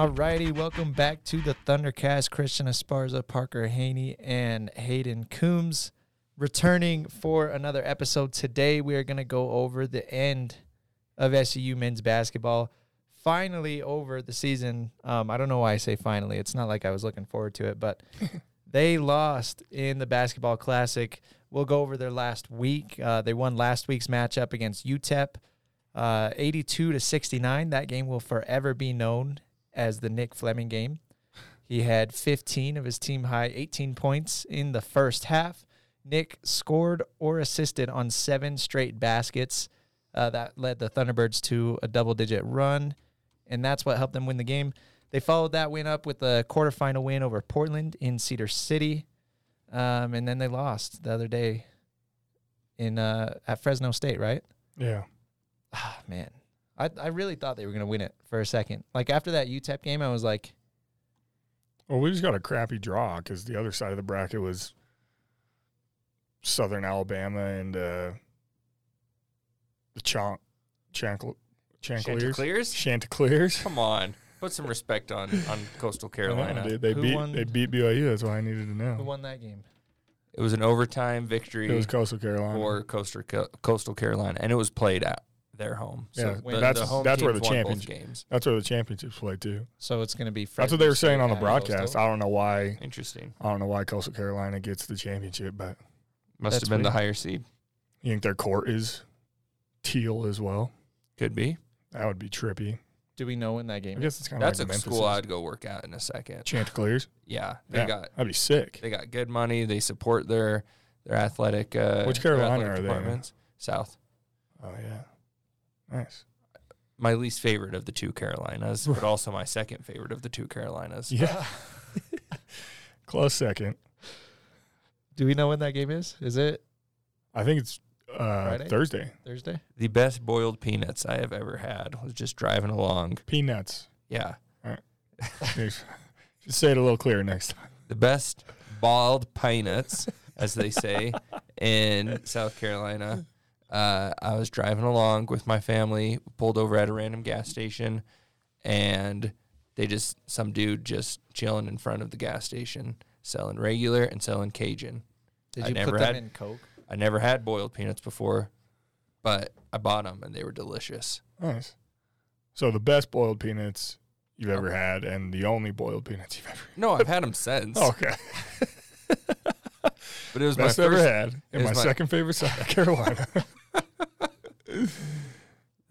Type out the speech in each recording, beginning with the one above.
Alrighty, welcome back to the Thundercast. Christian Esparza, Parker Haney, and Hayden Coombs returning for another episode. Today, we are going to go over the end of SU men's basketball. Finally, over the season. Um, I don't know why I say finally. It's not like I was looking forward to it, but they lost in the basketball classic. We'll go over their last week. Uh, they won last week's matchup against UTEP, uh, 82 to 69. That game will forever be known as the Nick Fleming game. He had 15 of his team high 18 points in the first half. Nick scored or assisted on seven straight baskets. Uh, that led the Thunderbirds to a double digit run, and that's what helped them win the game. They followed that win up with a quarterfinal win over Portland in Cedar City, um, and then they lost the other day in uh, at Fresno State, right? Yeah. Ah, man, I I really thought they were gonna win it for a second. Like after that UTEP game, I was like, Well, we just got a crappy draw because the other side of the bracket was Southern Alabama and uh, the Chonk, Chancl- Chancleers. Chanticleers? Chanticleers. Come on, put some respect on on Coastal I know, Carolina. They, they beat won? they beat BYU. That's why I needed to know. who won that game? It was an overtime victory. It was Coastal Carolina. for Coastal Coastal Carolina, and it was played at their home. So Yeah, the, that's- the home that's where the won championship- games. That's where the championships play too. So it's gonna be. That's what they were saying on the broadcast. Coastal. I don't know why. Interesting. I don't know why Coastal Carolina gets the championship, but Must have been the higher seed. you think their court is teal as well? Could be. That would be trippy. Do we know when that game? is? guess it's kind of That's like a school I'd go work at in a second. Chanticleers. Yeah, they Yeah, got that'd be sick. they got good money. They support their their athletic. Uh, Which Carolina athletic are they departments. South. Oh yeah, nice. My least favorite of the two Carolinas, but also my second favorite of the two Carolinas. Yeah, close second. Do we know when that game is? Is it I think it's uh, Friday? Thursday. Thursday? The best boiled peanuts I have ever had was just driving along. Peanuts. Yeah. Just say it a little clearer next time. The best boiled peanuts, as they say in South Carolina. Uh, I was driving along with my family, pulled over at a random gas station, and they just, some dude just chilling in front of the gas station, selling regular and selling Cajun. Did I you never put them had- in Coke? I never had boiled peanuts before, but I bought them and they were delicious. Nice. So the best boiled peanuts you've ever had, and the only boiled peanuts you've ever. No, I've had them since. Okay, but it was best my ever had, and my, my- second favorite South Carolina.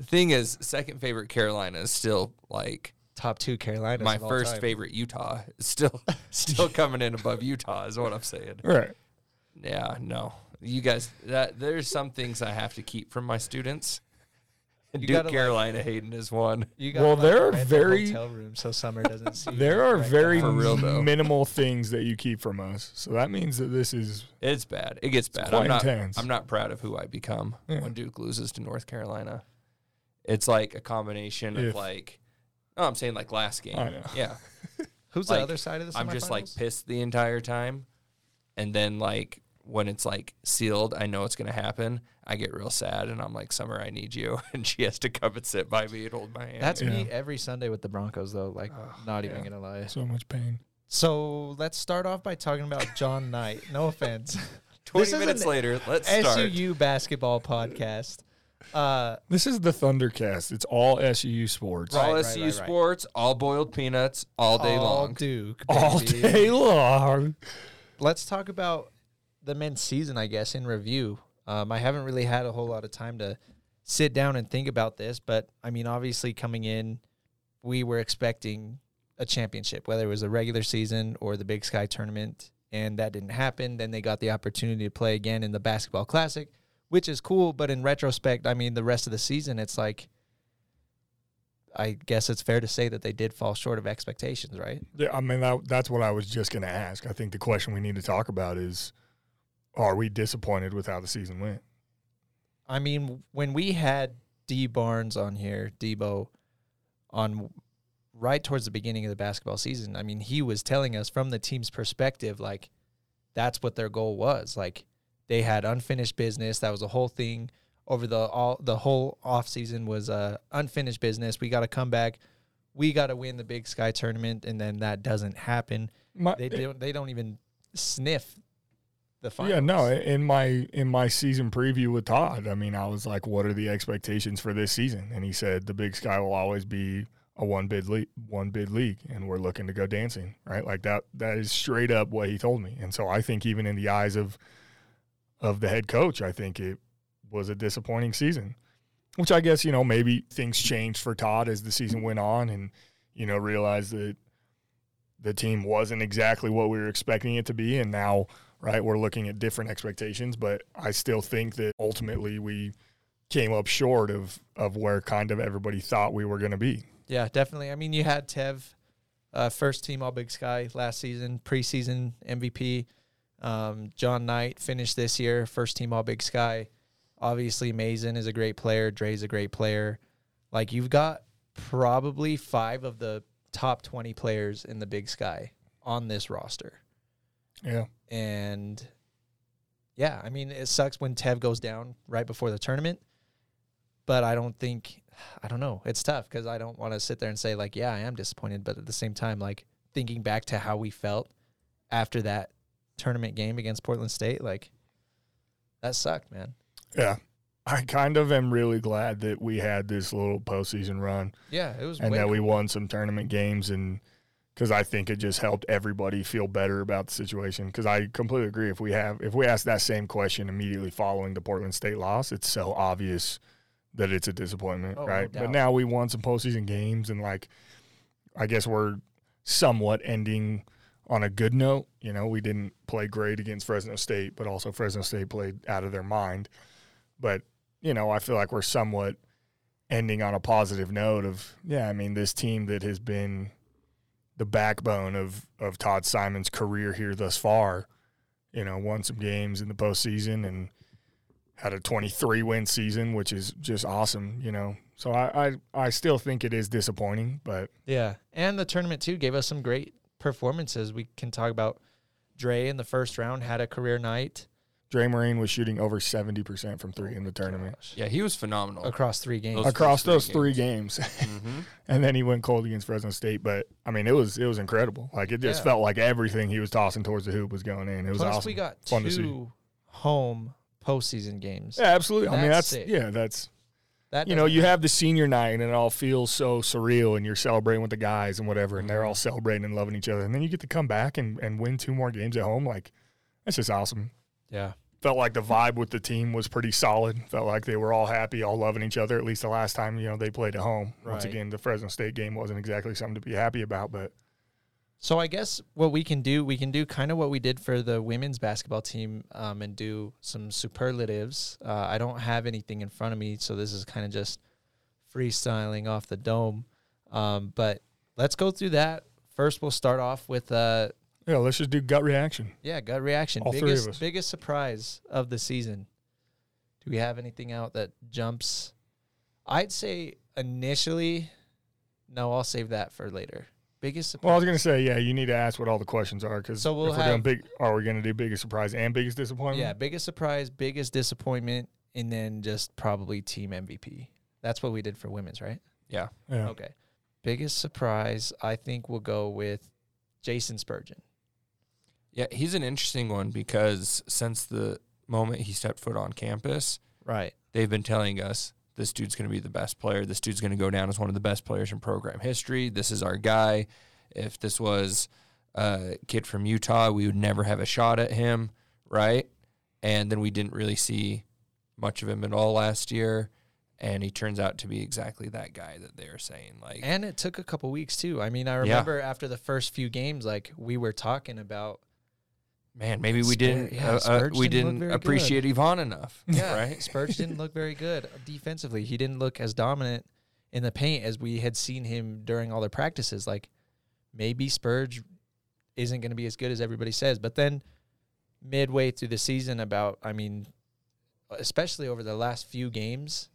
The thing is, second favorite Carolina is still like Top two Carolinas. my of all first time. favorite Utah. Is still, still coming in above Utah is what I'm saying. right. Yeah, no, you guys. That there's some things I have to keep from my students. You Duke gotta, like- Carolina Hayden is one. You Well, like, there are rent a very- hotel room so summer doesn't see. There are wreck the very real, minimal things that you keep from us, so that means that this is It's bad. It gets bad. quite I'm not. intense. I'm not proud of who I become Yeah. when Duke loses to North Carolina. It's like a combination If- of like. No, I'm saying like last game. I know. Yeah. Who's like, the other side of the? I'm just like pissed the entire time, and then like when it's like sealed, I know it's gonna happen. I get real sad, and I'm like, "Summer, I need you," and she has to come and sit by me and hold my hand. That's me Yeah. every Sunday with the Broncos, though. Like, not even yeah. gonna lie. so much pain. So let's start off by talking about John Knight. No offense. Twenty this is minutes an later, let's start. SUU basketball podcast. Uh, This is the Thundercast. It's all SU sports all Right, right, SU right, right. sports, all boiled peanuts, all day all long. Duke, all day long. Let's talk about the men's season, I guess, in review. Um, I haven't really had a whole lot of time to sit down and think about this, but I mean, obviously, coming in, we were expecting a championship, whether it was a regular season or the Big Sky tournament, and that didn't happen. Then they got the opportunity to play again in the Basketball Classic, which is cool. But in retrospect, I mean, the rest of the season, it's like, I guess it's fair to say that they did fall short of expectations, right? Yeah, I mean that, that's what I was just going to ask. I think the question we need to talk about is: Are we disappointed with how the season went? I mean, when we had D Barnes on here, Debo, on right towards the beginning of the basketball season, I mean, he was telling us from the team's perspective, like that's what their goal was. Like they had unfinished business. That was the whole thing over the all the whole off season was uh, unfinished business. We got to come back, we got to win the Big Sky tournament, and then that doesn't happen. My, They don't. They don't even sniff the finals. yeah, no. In my in my season preview with Todd, I mean, I was like, "What are the expectations for this season?" And he said, "The Big Sky will always be a one bid league, one bid league, and we're looking to go dancing." Right, like that. That is straight up what he told me. And so I think even in the eyes of of the head coach, I think it was a disappointing season. Which I guess you know maybe things changed for Todd as the season went on, and you know realized that the team wasn't exactly what we were expecting it to be, and now right we're looking at different expectations. But I still think that ultimately we came up short of of where kind of everybody thought we were going to be. Yeah, definitely. I mean, you had Tev, uh, first team All Big Sky last season, preseason MVP. Um, John Knight finished this year, first team All Big Sky. Obviously, Maizen is a great player. Dre's a great player. Like you've got probably five of the top twenty players in the Big Sky on this roster, Yeah, and yeah, I mean, it sucks when Tev goes down right before the tournament, but I don't think I don't know. It's tough because I don't want to sit there and say like, yeah, I am disappointed, but at the same time, like thinking back to how we felt after that tournament game against Portland State, like that sucked, man. yeah. I kind of am really glad that we had this little postseason run Yeah, it was and that we won some tournament games and because I think it just helped everybody feel better about the situation. Because I completely agree. If we have if we ask that same question immediately following the Portland State loss, it's so obvious that it's a disappointment, Oh, right? but now we won some postseason games and like I guess we're somewhat ending on a good note. You know, we didn't play great against Fresno State, but also Fresno State played out of their mind. But you know, I feel like we're somewhat ending on a positive note of yeah, I mean this team that has been the backbone of of Todd Simon's career here thus far, you know, won some games in the postseason and had a 23 win season, which is just awesome, you know. So I I, I still think it is disappointing, but Yeah, and the tournament too gave us some great performances. We can talk about Dre in the first round had a career night Dre Marin was shooting over 70% from three in the tournament Gosh. Yeah, he was phenomenal. across three games. Those across three those three games. hmm and then he went cold against Fresno State, but I mean it was it was incredible. Like it just Yeah. felt like everything he was tossing towards the hoop was going in. It was Plus, awesome. we got Fun to see. two home postseason games. Yeah, absolutely. I mean, That's that's sick. yeah, that's That you know, you have the senior night and it all feels so surreal, and you're celebrating with the guys and whatever, and they're Mm-hmm. all celebrating and loving each other, and then you get to come back and and win two more games at home. Like that's just awesome. yeah. Felt like the vibe with the team was pretty solid. Felt like they were all happy, all loving each other. At least the last time you know they played at home. Once again, the Fresno State game wasn't exactly something to be happy about, but So I guess what we can do, we can do kind of what we did for the women's basketball team, um, and do some superlatives. Uh, I don't have anything in front of me, so this is kind of just freestyling off the dome. Um, but let's go through that. First, we'll start off with uh, yeah, let's just do gut reaction. yeah, gut reaction. All three of biggest us. biggest surprise of the season. Do we have anything out that jumps? I'd say initially, no. I'll save that for later. Biggest surprise. Well, I was gonna say, yeah, you need to ask what all the questions are because So we'll if we're doing big, are we gonna do biggest surprise and biggest disappointment? Yeah, biggest surprise, biggest disappointment, and then just probably team MVP. That's what we did for women's, right? Yeah. yeah. Okay. Biggest surprise, I think we'll go with Jason Spurgin. Yeah, he's an interesting one because since the moment he stepped foot on campus, Right. they've been telling us this dude's going to be the best player. This dude's going to go down as one of the best players in program history. This is our guy. If this was a kid from Utah, we would never have a shot at him, right? And then we didn't really see much of him at all last year. And he turns out to be exactly that guy that they're saying. Like, And it took a couple weeks too. I mean, I remember after the first few games, like we were talking about man, maybe we Spur- didn't yeah, uh, uh, we didn't didn't very appreciate Yvonne enough, Yeah, right? Spurge didn't look very good defensively. He didn't look as dominant in the paint as we had seen him during all their practices. Like maybe Spurge isn't going to be as good as everybody says. But then midway through the season, about I mean, especially over the last few games,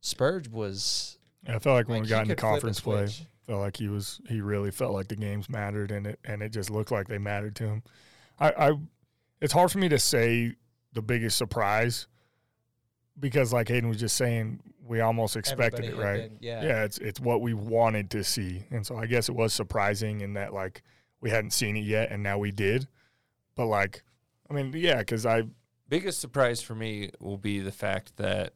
Spurge was Yeah, I felt like when like, we got into could flip a conference play, switch. felt like he was he really felt like the games mattered and it and it just looked like they mattered to him. I, I it's hard for me to say the biggest surprise because like Hayden was just saying, we almost expected Everybody it, right? been- yeah. yeah, it's it's what we wanted to see, and so I guess it was surprising in that like we hadn't seen it yet, and now we did. But like, I mean, yeah, because I Biggest surprise for me will be the fact that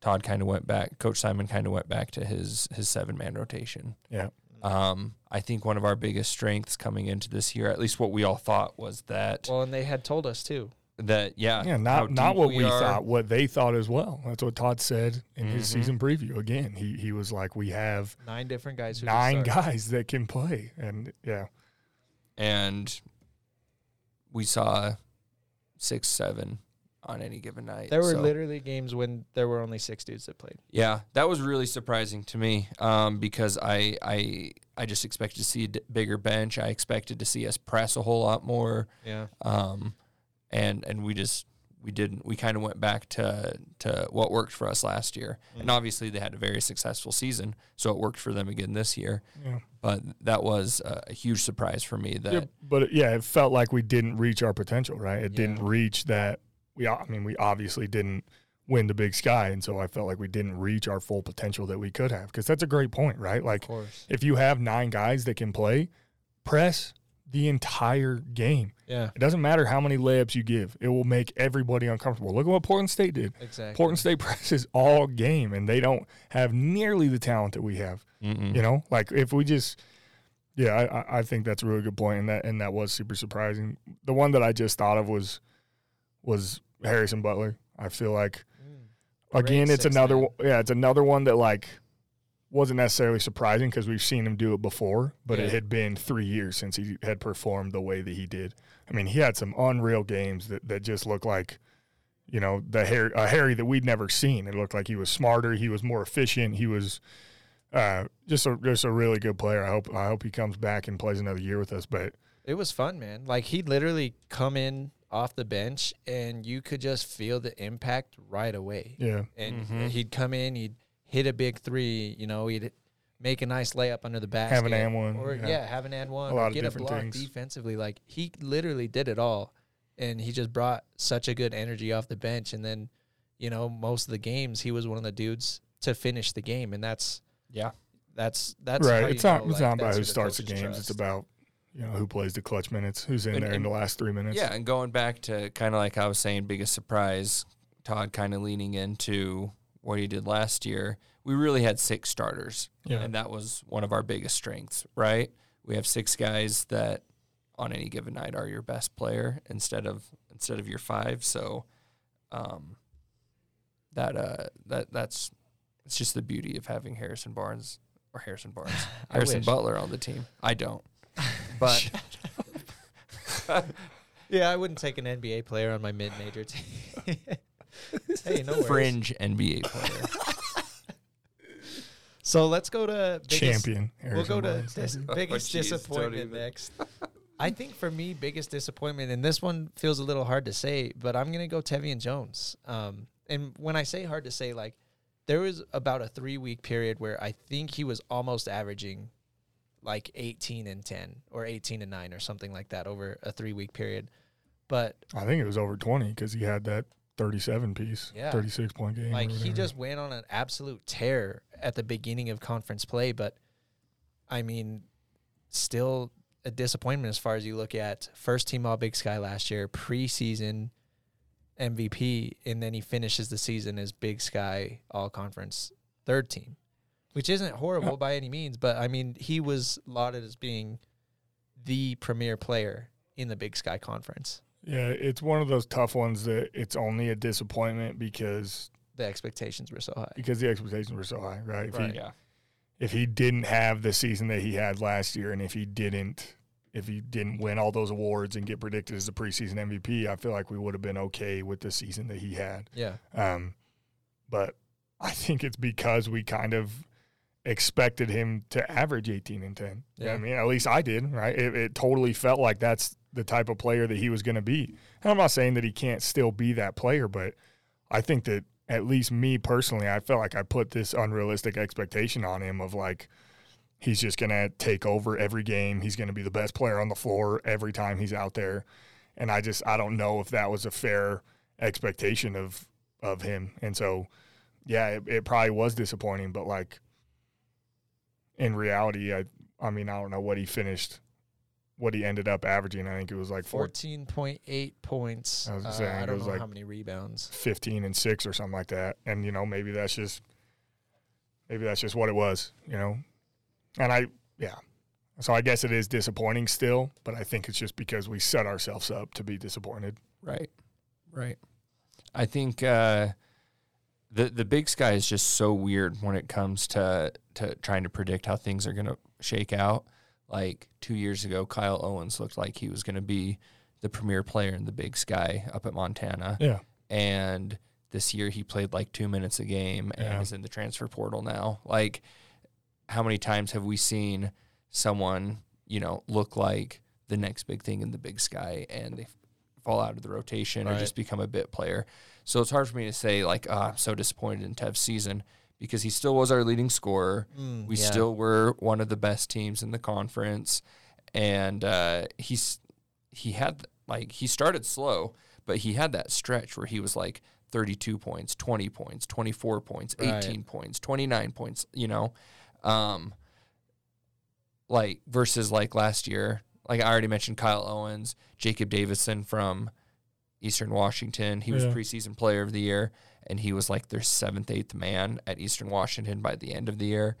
Todd kind of went back. Coach Simon kind of went back to his his seven man rotation. yeah Um, I think one of our biggest strengths coming into this year, at least what we all thought, was that Well, and they had told us too. that yeah, yeah not not what we, are. thought, what they thought as well. That's what Todd said in his Mhm. season preview. Again, he he was like, we have Nine different guys. Who nine guys that can play, and yeah, and we saw six, seven on any given night. There were So, literally games when there were only six dudes that played. yeah, that was really surprising to me um, because I I I just expected to see a d- bigger bench. I expected to see us press a whole lot more. Yeah. um, and and we just we didn't. We kind of went back to to what worked for us last year, and obviously they had a very successful season, so it worked for them again this year. yeah. But that was a, a huge surprise for me. That Yeah, but yeah, it felt like we didn't reach our potential, right? It didn't reach that. We, I mean, we obviously didn't win the Big Sky, and so I felt like we didn't reach our full potential that we could have. Because that's a great point, right? Like, course. if you have nine guys that can play, press the entire game. Yeah. It doesn't matter how many layups you give; it will make everybody uncomfortable. Look at what Portland State did. Exactly. Portland State presses all game, and they don't have nearly the talent that we have. Mm-mm. You know, like if we just, yeah, I, I- I think that's a really good point, and that and that was super surprising. The one that I just thought of was was Harrison Butler. I feel like Mm. again, it's another man. yeah, it's another one that like wasn't necessarily surprising because we've seen him do it before, but Yeah. it had been three years since he had performed the way that he did. I mean, he had some unreal games that that just looked like. You know the Harry, a Harry that we'd never seen. It looked like he was smarter. He was more efficient. He was uh, just a just a really good player. I hope I hope he comes back and plays another year with us. But It was fun, man. Like he'd literally come in off the bench and you could just feel the impact right away. yeah, And Mhm. he'd come in, he'd hit a big three, you know, he'd make a nice layup under the basket. Have an and one, Or yeah. yeah, have an and one. A or lot of get a block things. defensively. Like he literally did it all. And he just brought such a good energy off the bench. And then, you know, most of the games he was one of the dudes to finish the game. And that's Yeah. that's that's how right. you It's not know, it's like, not about who starts the coaches games. It's about you know who plays the clutch minutes, who's in And- there in and- the last three minutes. Yeah, and going back to kind of like I was saying, biggest surprise, Todd kind of leaning into what he did last year. We really had six starters, Yeah. and that was one of our biggest strengths, right? We have six guys that on any given night are your best player instead of instead of your five. So, um, that uh that that's it's just the beauty of having Harrison Barnes or Harrison Barnes, Harrison. Butler on the team. I don't, but. Yeah, I wouldn't take an NBA player on my mid-major team. hey, no worries. fringe NBA player. So let's go to biggest, champion. We'll go to dis- Oh, biggest jeez, don't disappointment next. I think for me, biggest disappointment, and this one feels a little hard to say, but I'm gonna go Tevian Jones. Um, and when I say hard to say, like there was about a three week period where I think he was almost averaging like 18 and 10 or 18 and 9 or something like that over a three week period. But I think it was over twenty because he had that thirty-seven piece, Yeah. thirty-six point game. Like he just went on an absolute tear at the beginning of conference play, but I mean, still a disappointment as far as you look at first team All Big Sky last year, preseason MVP, and then he finishes the season as Big Sky All Conference third team, which isn't horrible by any means, but I mean, he was lauded as being the premier player in the Big Sky Conference. Yeah, it's one of those tough ones that it's only a disappointment because The expectations were so high. because the expectations were so high, right? If Right. he yeah. if he didn't have the season that he had last year, and if he didn't if he didn't win all those awards and get predicted as the preseason MVP, I feel like we would have been okay with the season that he had. Yeah. Um, but I think it's because we kind of expected him to average 18 and 10. Yeah. Yeah. I mean, at least I did, right? It, it totally felt like that's the type of player that he was going to be. And I'm not saying that he can't still be that player, but I think that at least me personally, I felt like I put this unrealistic expectation on him of like, he's just going to take over every game. He's going to be the best player on the floor every time he's out there. And I just, I don't know if that was a fair expectation of of him. And so, yeah, it, it probably was disappointing, but like in reality, I I mean, I don't know what he finished, what he ended up averaging. I think it was like fourteen point eight points. I was Uh, saying, I don't know like- how many rebounds. 15 and 6 or something like that. And you know, maybe that's just maybe that's just what it was, you know. And I yeah. So I guess it is disappointing still, but I think it's just because we set ourselves up to be disappointed. Right. Right. I think uh, the the big sky is just so weird when it comes to to trying to predict how things are going to shake out. Like 2 years ago Kyle Owens looked like he was going to be the premier player in the big sky up at Montana Yeah. and this year he played like 2 minutes a game and Yeah. is in the transfer portal now. Like how many times have we seen someone, you know, look like the next big thing in the big sky and they fall out of the rotation or just become a bit player. So it's hard for me to say like, oh, I'm so disappointed in Tev's season because he still was our leading scorer. Mm, We yeah. still were one of the best teams in the conference, and uh, he's he had like he started slow, but he had that stretch where he was like 32 points, 20 points, 24 points, 18 Right. points, 29 points. You know, um, like versus like last year. Like I already mentioned, Kyle Owens, Jacob Davison from Eastern Washington. He was Yeah. preseason player of the year, and he was like their seventh, eighth man at Eastern Washington by the end of the year.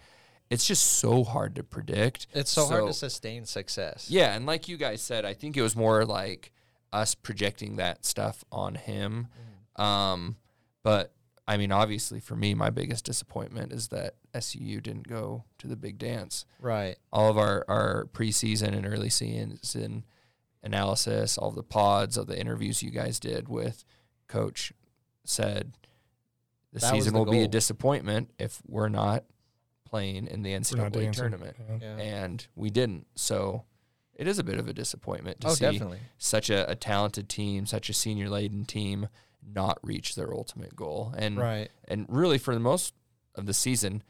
It's just so hard to predict. It's so, hard to sustain success. Yeah, and like you guys said, I think it was more like us projecting that stuff on him. Um, but I mean, obviously, for me, my biggest disappointment is that SUU didn't go to the big dance. Right. All of our our preseason and early season analysis, all the pods, all the interviews you guys did with Coach said the That season the will be a disappointment if we're not playing in the We're NCAA tournament Yeah. Yeah. and we didn't. So it is a bit of a disappointment to oh, see definitely. such a, a talented team, such a senior laden team, not reach their ultimate goal, and Right. and really for the most of the season,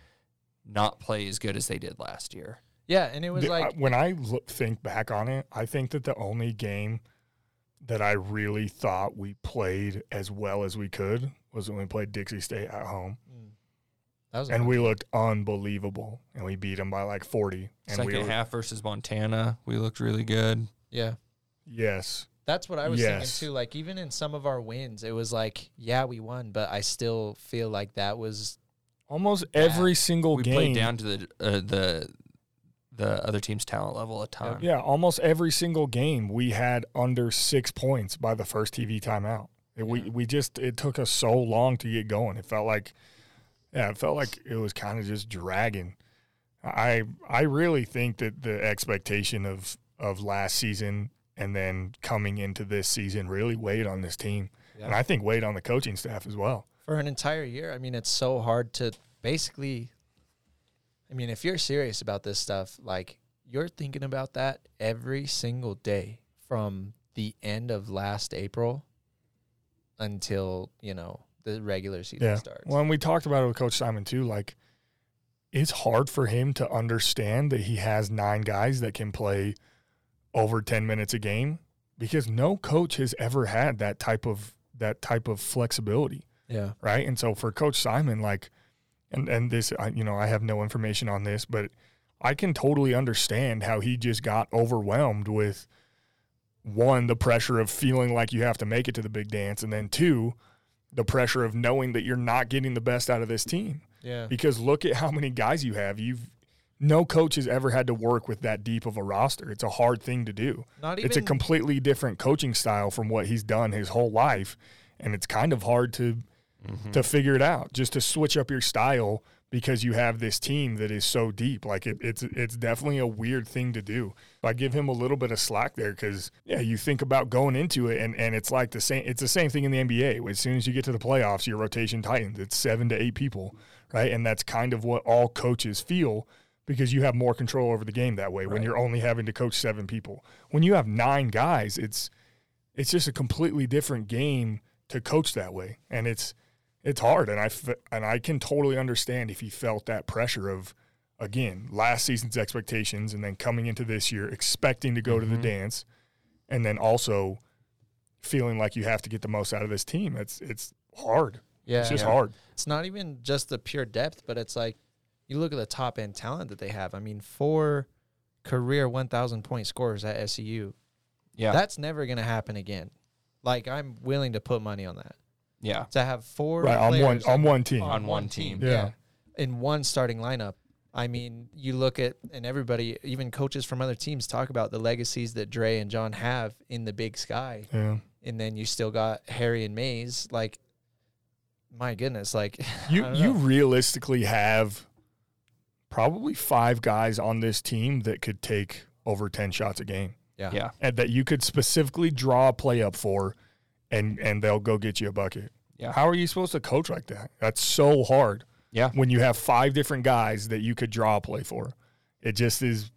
not play as good as they did last year. Yeah, and it was The- like I- when I look, think back on it, I think that the only game that I really thought we played as well as we could was when we played Dixie State at home, Mm. that was and fun we game. looked unbelievable, and we beat them by like forty. And Second we were, half versus Montana, we looked really good. yeah. yes, That's what I was Yes. thinking too. Like even in some of our wins, it was like, yeah, we won, but I still feel like that was almost every single We game. played down to the uh, the the other team's talent level a ton. Yeah, almost every single game we had under six points by the first TV timeout. It, We we just it took us so long to get going. It felt like, yeah, it felt like it was kind of just dragging. I I really think that the expectation of of last season and then coming into this season really weighed on this team, and I think weighed on the coaching staff as well. for an entire year. I mean, it's so hard to basically. I mean, if you're serious about this stuff, like you're thinking about that every single day from the end of last April until you know the regular season Yeah. starts. Well, and we talked about it with Coach Simon too. Like, it's hard for him to understand that he has nine guys that can play over ten minutes a game because no coach has ever had that type of that type of flexibility, yeah, right? And so for Coach Simon, like, and and this, I, you know, I have no information on this, but I can totally understand how he just got overwhelmed with one the pressure of feeling like you have to make it to the big dance, and then two the pressure of knowing that you're not getting the best out of this team. yeah, Because look at how many guys you have. You've no coach has ever had to work with that deep of a roster. It's a hard thing to do. not even It's a completely different coaching style from what he's done his whole life, and it's kind of hard to Mm-hmm. to figure it out. Just to switch up your style because you have this team that is so deep. Like it, it's it's definitely a weird thing to do. I give him a little bit of slack there because yeah, you think about going into it and and it's like the same. It's the same thing in the NBA. As soon as you get to the playoffs, your rotation tightens. It's seven to eight people, right? And that's kind of what all coaches feel because you have more control over the game that way when you're only having to coach seven people. When you have nine guys, it's it's just a completely different game to coach that way, and it's it's hard. And I f- and I can totally understand if he felt that pressure of again last season's expectations, and then coming into this year expecting to go to the Mhm. dance, and then also feeling like you have to get the most out of this team. It's it's hard. Yeah, It's just Yeah. hard. it's not even just the pure depth, but it's like you look at the top end talent that they have. I mean, four career 1,000 point scorers at SUU. Yeah. That's never going to happen again. Like, I'm willing to put money on that. yeah. To have four Right on one on one team. On one team. Yeah. In one starting lineup. I mean, you look at, and everybody, even coaches from other teams, talk about the legacies that Dre and John have in the big sky. Yeah. And then you still got Harry and Mays. Like, my goodness. Like, You you realistically have probably five guys on this team that could take over ten shots a game. yeah. Yeah. and that you could specifically draw a play up for and and they'll go get you a bucket. Yeah. How are you supposed to coach like that? That's so hard. Yeah. When you have five different guys that you could draw a play for. It just is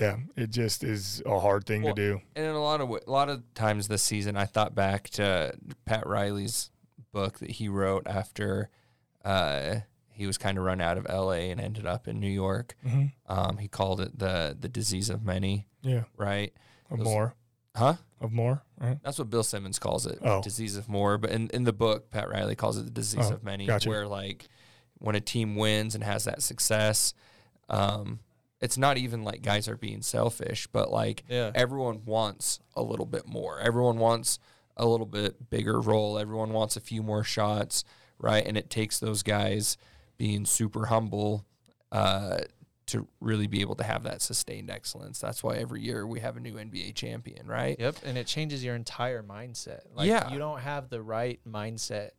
yeah, it just is a hard thing Well, to do. And in a lot of a lot of times this season, I thought back to Pat Riley's book that he wrote after uh, he was kind of run out of L.A. and ended up in New York. Mhm. Um, he called it the the disease of many, Yeah. right? Of Those- more. Huh? Of more. Right? That's what Bill Simmons calls it, Oh. disease of more. But in, in the book, Pat Riley calls it the disease Oh, of many, gotcha. where like when a team wins and has that success, um, it's not even like guys are being selfish, but like Yeah. everyone wants a little bit more. Everyone wants a little bit bigger role. Everyone wants a few more shots, right? And it takes those guys being super humble uh, to really be able to have that sustained excellence. That's why every year we have a new NBA champion, right? Yep, and it changes your entire mindset. Like Yeah. you don't have the right mindset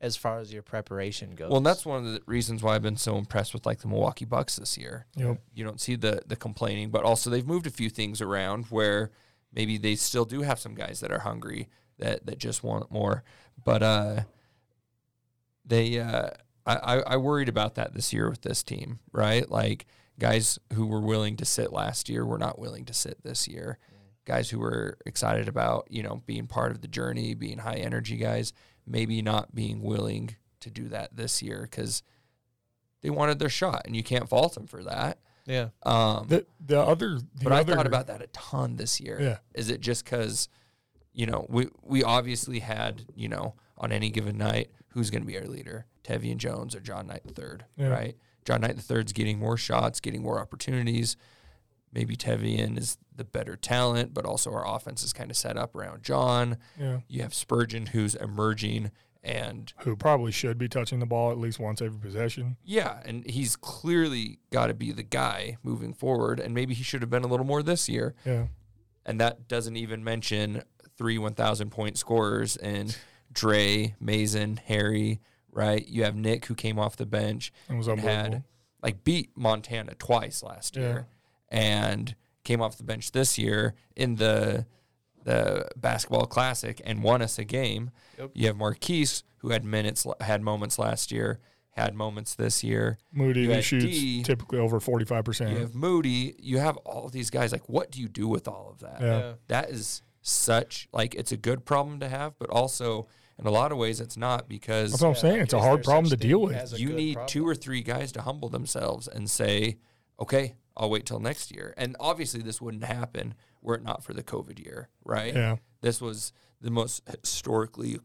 as far as your preparation goes. Well, and that's one of the reasons why I've been so impressed with like the Milwaukee Bucks this year. Yep. You don't see the the complaining, but also they've moved a few things around where maybe they still do have some guys that are hungry that that just want more. But uh they uh I, I I worried about that this year with this team, right? Like guys who were willing to sit last year were not willing to sit this year. Guys who were excited about, you know, being part of the journey, being high energy guys, maybe not being willing to do that this year because they wanted their shot, and you can't fault them for that. yeah, Um, The the other the but other, I thought about that a ton this year. Yeah. Is it just because, you know, we we obviously had, you know, on any given night, who's going to be our leader, Tevian Jones or John Knight III, Yeah. right? John Knight III is getting more shots, getting more opportunities. Maybe Tevian is the better talent, but also our offense is kind of set up around John. Yeah. You have Spurgin who's emerging and Who probably should be touching the ball at least once every possession. yeah, and he's clearly got to be the guy moving forward and maybe he should have been a little more this year. Yeah. and that doesn't even mention three 1,000 point scorers and Dre, Maizen, Harry, right? You have Nick who came off the bench It was and had like beat Montana twice last Yeah. year and came off the bench this year in the the basketball classic and won us a game. Yep. You have Marquise who had minutes had moments last year, had moments this year. Moody You who shoots D. typically over forty five percent. You have Moody, you have all these guys like what do you do with all of that? Yeah. yeah, that is such like it's a good problem to have, but also in a lot of ways it's not because That's what I'm saying. like, It's a hard problem to deal with. you need problem? two or three guys to humble themselves and say, "Okay, I'll wait till next year." And obviously, this wouldn't happen were it not for the COVID year, right? Yeah. This was the most historically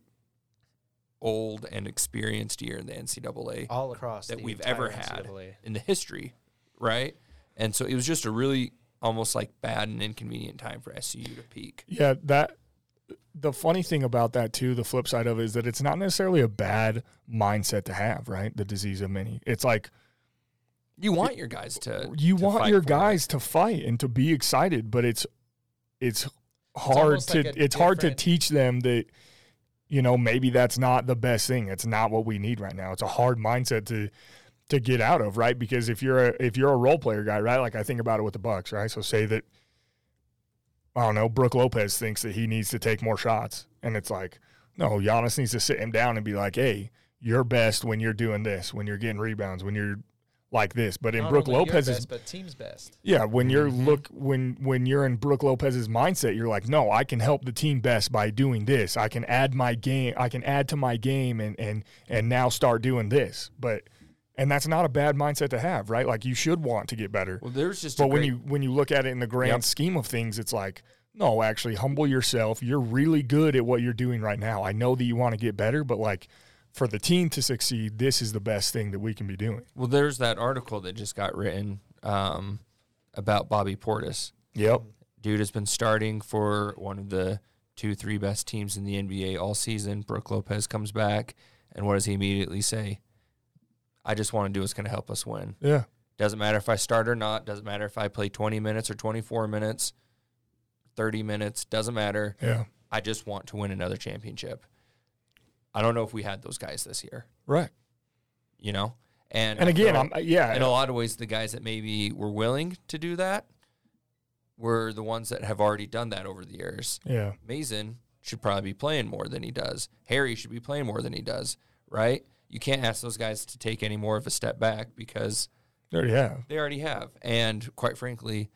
old and experienced year in the NCAA all across that we've ever had NCAA. in the history, right? And so it was just a really almost like bad and inconvenient time for SUU to peak. Yeah, that the funny thing about that too, the flip side of it is that it's not necessarily a bad mindset to have, right? The disease of many. It's like You want your guys to you to want fight your for it. guys to fight and to be excited, but it's it's hard almost to like it's hard to teach them that you know maybe that's not the best thing. It's not what we need right now. It's a hard mindset to to get out of, right? Because if you're a if you're a role player guy, right? Like I think about it with the Bucks, right? So say that I don't know, Brook Lopez thinks that he needs to take more shots. And it's like, no, Giannis needs to sit him down and be like, hey, you're best when you're doing this, when you're getting rebounds, when you're like this. But in Not Brook Lopez's best, but team's best. yeah, when you're Mhm. look when when you're in Brook Lopez's mindset, you're like, no, I can help the team best by doing this. I can add my game. I can add to my game and and and now start doing this. But and that's not a bad mindset to have, right? Like you should want to get better. Well, there's just But when great- you when you look at it in the grand Yep. scheme of things, it's like, no, actually humble yourself. You're really good at what you're doing right now. I know that you want to get better, but like for the team to succeed, this is the best thing that we can be doing. Well, there's that article that just got written um, about Bobby Portis. Yep. Dude has been starting for one of the two, three best teams in the NBA all season. Brook Lopez comes back, and what does he immediately say? I just want to do what's going to help us win. Yeah. Doesn't matter if I start or not. Doesn't matter if I play 20 minutes or 24 minutes, 30 minutes. Doesn't matter. Yeah. I just want to win another championship. I don't know if we had those guys this year, Right. you know? And And again, I'm uh, yeah. in a lot of ways, the guys that maybe were willing to do that were the ones that have already done that over the years. yeah. Maizen should probably be playing more than he does. Harry should be playing more than he does, right? You can't ask those guys to take any more of a step back because They already have. they already have. And quite frankly,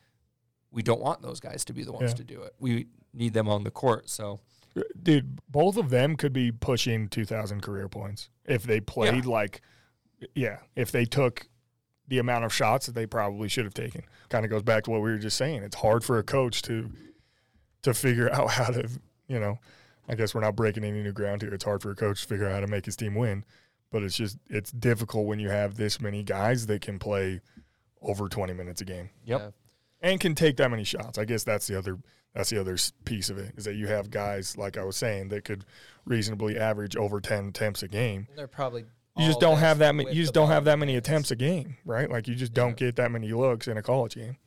we don't want those guys to be the ones Yeah. to do it. We need them on the court. So uh, Dude, both of them could be pushing 2,000 career points if they played like, yeah, if they took the amount of shots that they probably should have taken. Kind of goes back to what we were just saying. It's hard for a coach to to figure out how to, you know, I guess we're not breaking any new ground here. It's hard for a coach to figure out how to make his team win, but it's just it's difficult when you have this many guys that can play over 20 minutes a game Yep. Yeah. and can take that many shots. I guess that's the other that's the other piece of it is that you have guys like I was saying that could reasonably average over 10 attempts a game. They're probably You just don't have that many you just don't have that many hands. attempts a game, right? Like you just don't get that many looks in a college game.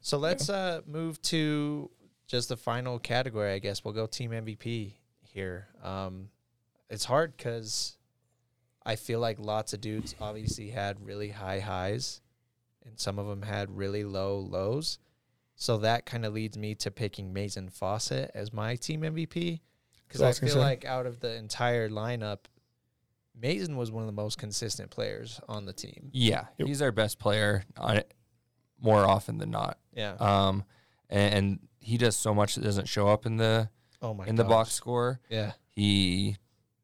So let's uh, move to just the final category. I guess we'll go team MVP here. Um, it's hard because I feel like lots of dudes obviously had really high highs, and some of them had really low lows. So that kind of leads me to picking Maizen Fausett as my team MVP because So I I was gonna feel say. like out of the entire lineup, Maizen was one of the most consistent players on the team. Yeah. Yep. He's our best player on it more often than not. Yeah. Um, and, and he does so much that doesn't show up in the oh my. in the box score. Yeah. He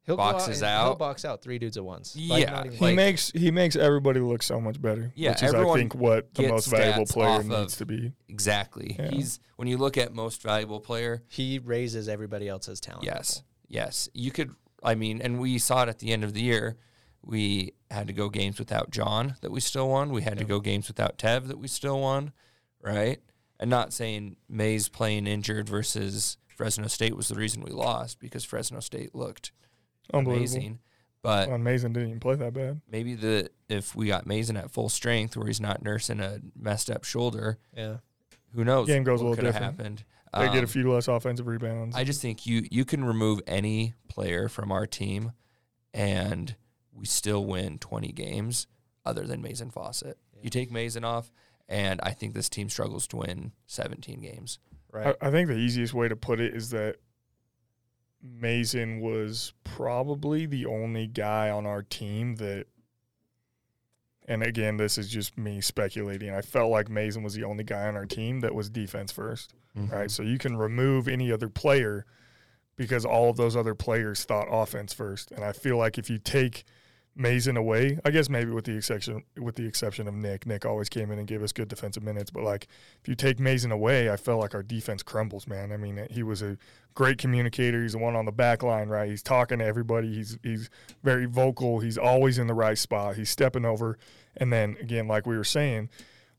He'll boxes go out, and He'll box out three dudes at once. Yeah, not He Like- makes he makes everybody look so much better. Yeah, which is I think what the most valuable player needs of- to be. exactly. Yeah. He's when you look at most valuable player. he raises everybody else's talent. Yes, level. yes. You could. I mean, and we saw it at the end of the year. We had to go games without John that we still won. We had to go games without Tev that we still won, right? And not saying Mays playing injured versus Fresno State was the reason we lost because Fresno State looked Unbelievable. Amazing. But Well, Maizen didn't even play that bad. maybe the if we got Maizen at full strength where he's not nursing a messed up shoulder, Yeah. who knows? Game goes a little different. happened. They get a Um, few less offensive rebounds. I just think you you can remove any player from our team, and we still win twenty games, other than Maizen Fausett. Yeah. You take Maizen off, and I think this team struggles to win seventeen games. Right. I, I think the easiest way to put it is that Maizen was probably the only guy on our team that, and again, this is just me speculating. I felt like Maizen was the only guy on our team that was defense first, mm-hmm. right? So you can remove any other player because all of those other players thought offense first. And I feel like if you take Maizen away, I guess maybe with the exception with the exception of Nick. Nick always came in and gave us good defensive minutes, but like if you take Maizen away, I felt like our defense crumbles, man. I mean, he was a great communicator. He's the one on the back line, right? He's talking to everybody. He's he's very vocal. He's always in the right spot. He's stepping over, and then again, like we were saying,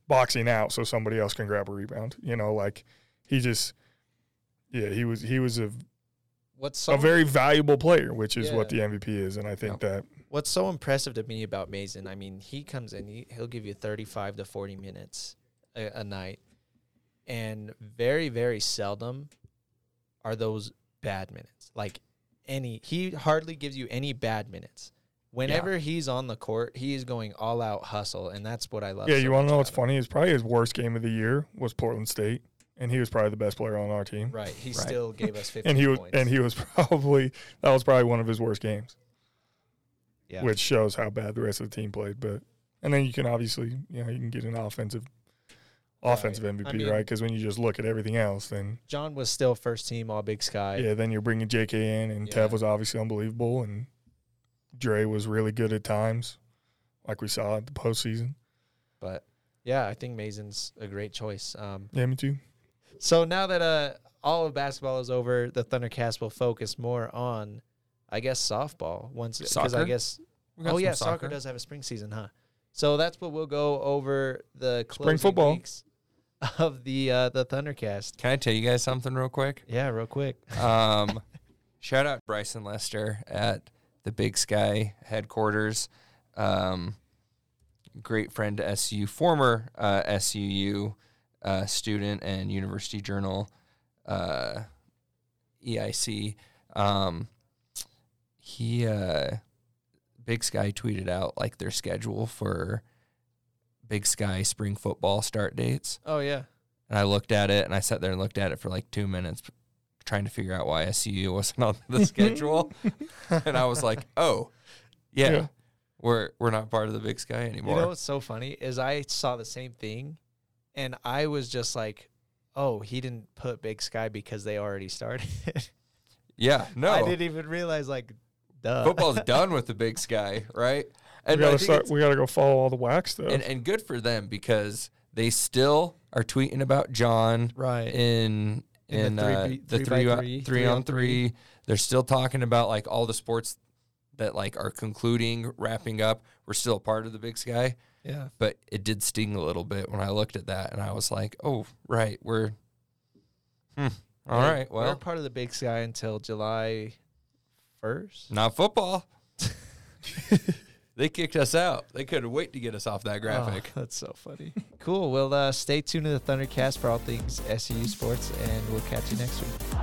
boxing out so somebody else can grab a rebound. You know, like he just, yeah, he was he was a What's a very valuable player, which is what the MVP is, and I think Yep. that What's so impressive to me about Maizen? I mean, he comes in, he, he'll give you 35 to 40 minutes a, a night. And very, very seldom are those bad minutes. Like any, he hardly gives you any bad minutes. Whenever he's on the court, he is going all out hustle. And that's what I love. yeah. so You want to know what's him. funny? Is probably his worst game of the year was Portland State, and he was probably the best player on our team. Right. He Right. still gave us 50 And he was points. and he was probably that was probably one of his worst games. Yeah. which shows how bad the rest of the team played. But and then you can obviously you know you can get an offensive offensive Right. MVP I mean- right because when you just look at everything else, then John was still first team All Big Sky. yeah, then you're bringing J.K. in and Yeah. Tev was obviously unbelievable and Dre was really good at times, like we saw at the postseason. But yeah, I think Maizen's a great choice. Um, Yeah, me too. So now that uh all of basketball is over, the Thundercast will focus more on I guess softball once because I guess oh yeah, soccer. does have a spring season, huh? So that's what we'll go over the Spring football. weeks of the uh, the Thundercast. Can I tell you guys something real quick? Yeah, real quick. Um, shout out Bryson Lester at the Big Sky headquarters. Um, great friend to SU, former uh, SUU uh, student and University Journal uh, EIC. Um, he uh, Big Sky tweeted out like their schedule for Big Sky spring football start dates. Oh yeah. And I looked at it and I sat there and looked at it for like two minutes trying to figure out why SUU wasn't on the schedule. and I was like, oh, yeah, Yeah. we're we're not part of the big sky anymore. You know what's so funny is I saw the same thing, and I was just like, "Oh, he didn't put Big Sky because they already started." yeah, no. I didn't even realize like, duh. Football's done with the big sky, right? And I gotta start. We gotta go follow all the WAC stuff. and, and good for them because they still are tweeting about John right. in In in the three uh, B- the three three, on- three, three three on on three. three. They're still talking about like all the sports that like are concluding, wrapping up. We're still a part of the Big Sky, yeah. but it did sting a little bit when I looked at that, and I was like, "Oh, right, we're hmm, all Yeah, right. we're part of the Big Sky until July first. not football." they kicked us out. They couldn't wait to get us off that graphic. that's so funny. cool. Well, uh, stay tuned to the Thundercast for all things SUU sports, and we'll catch you next week.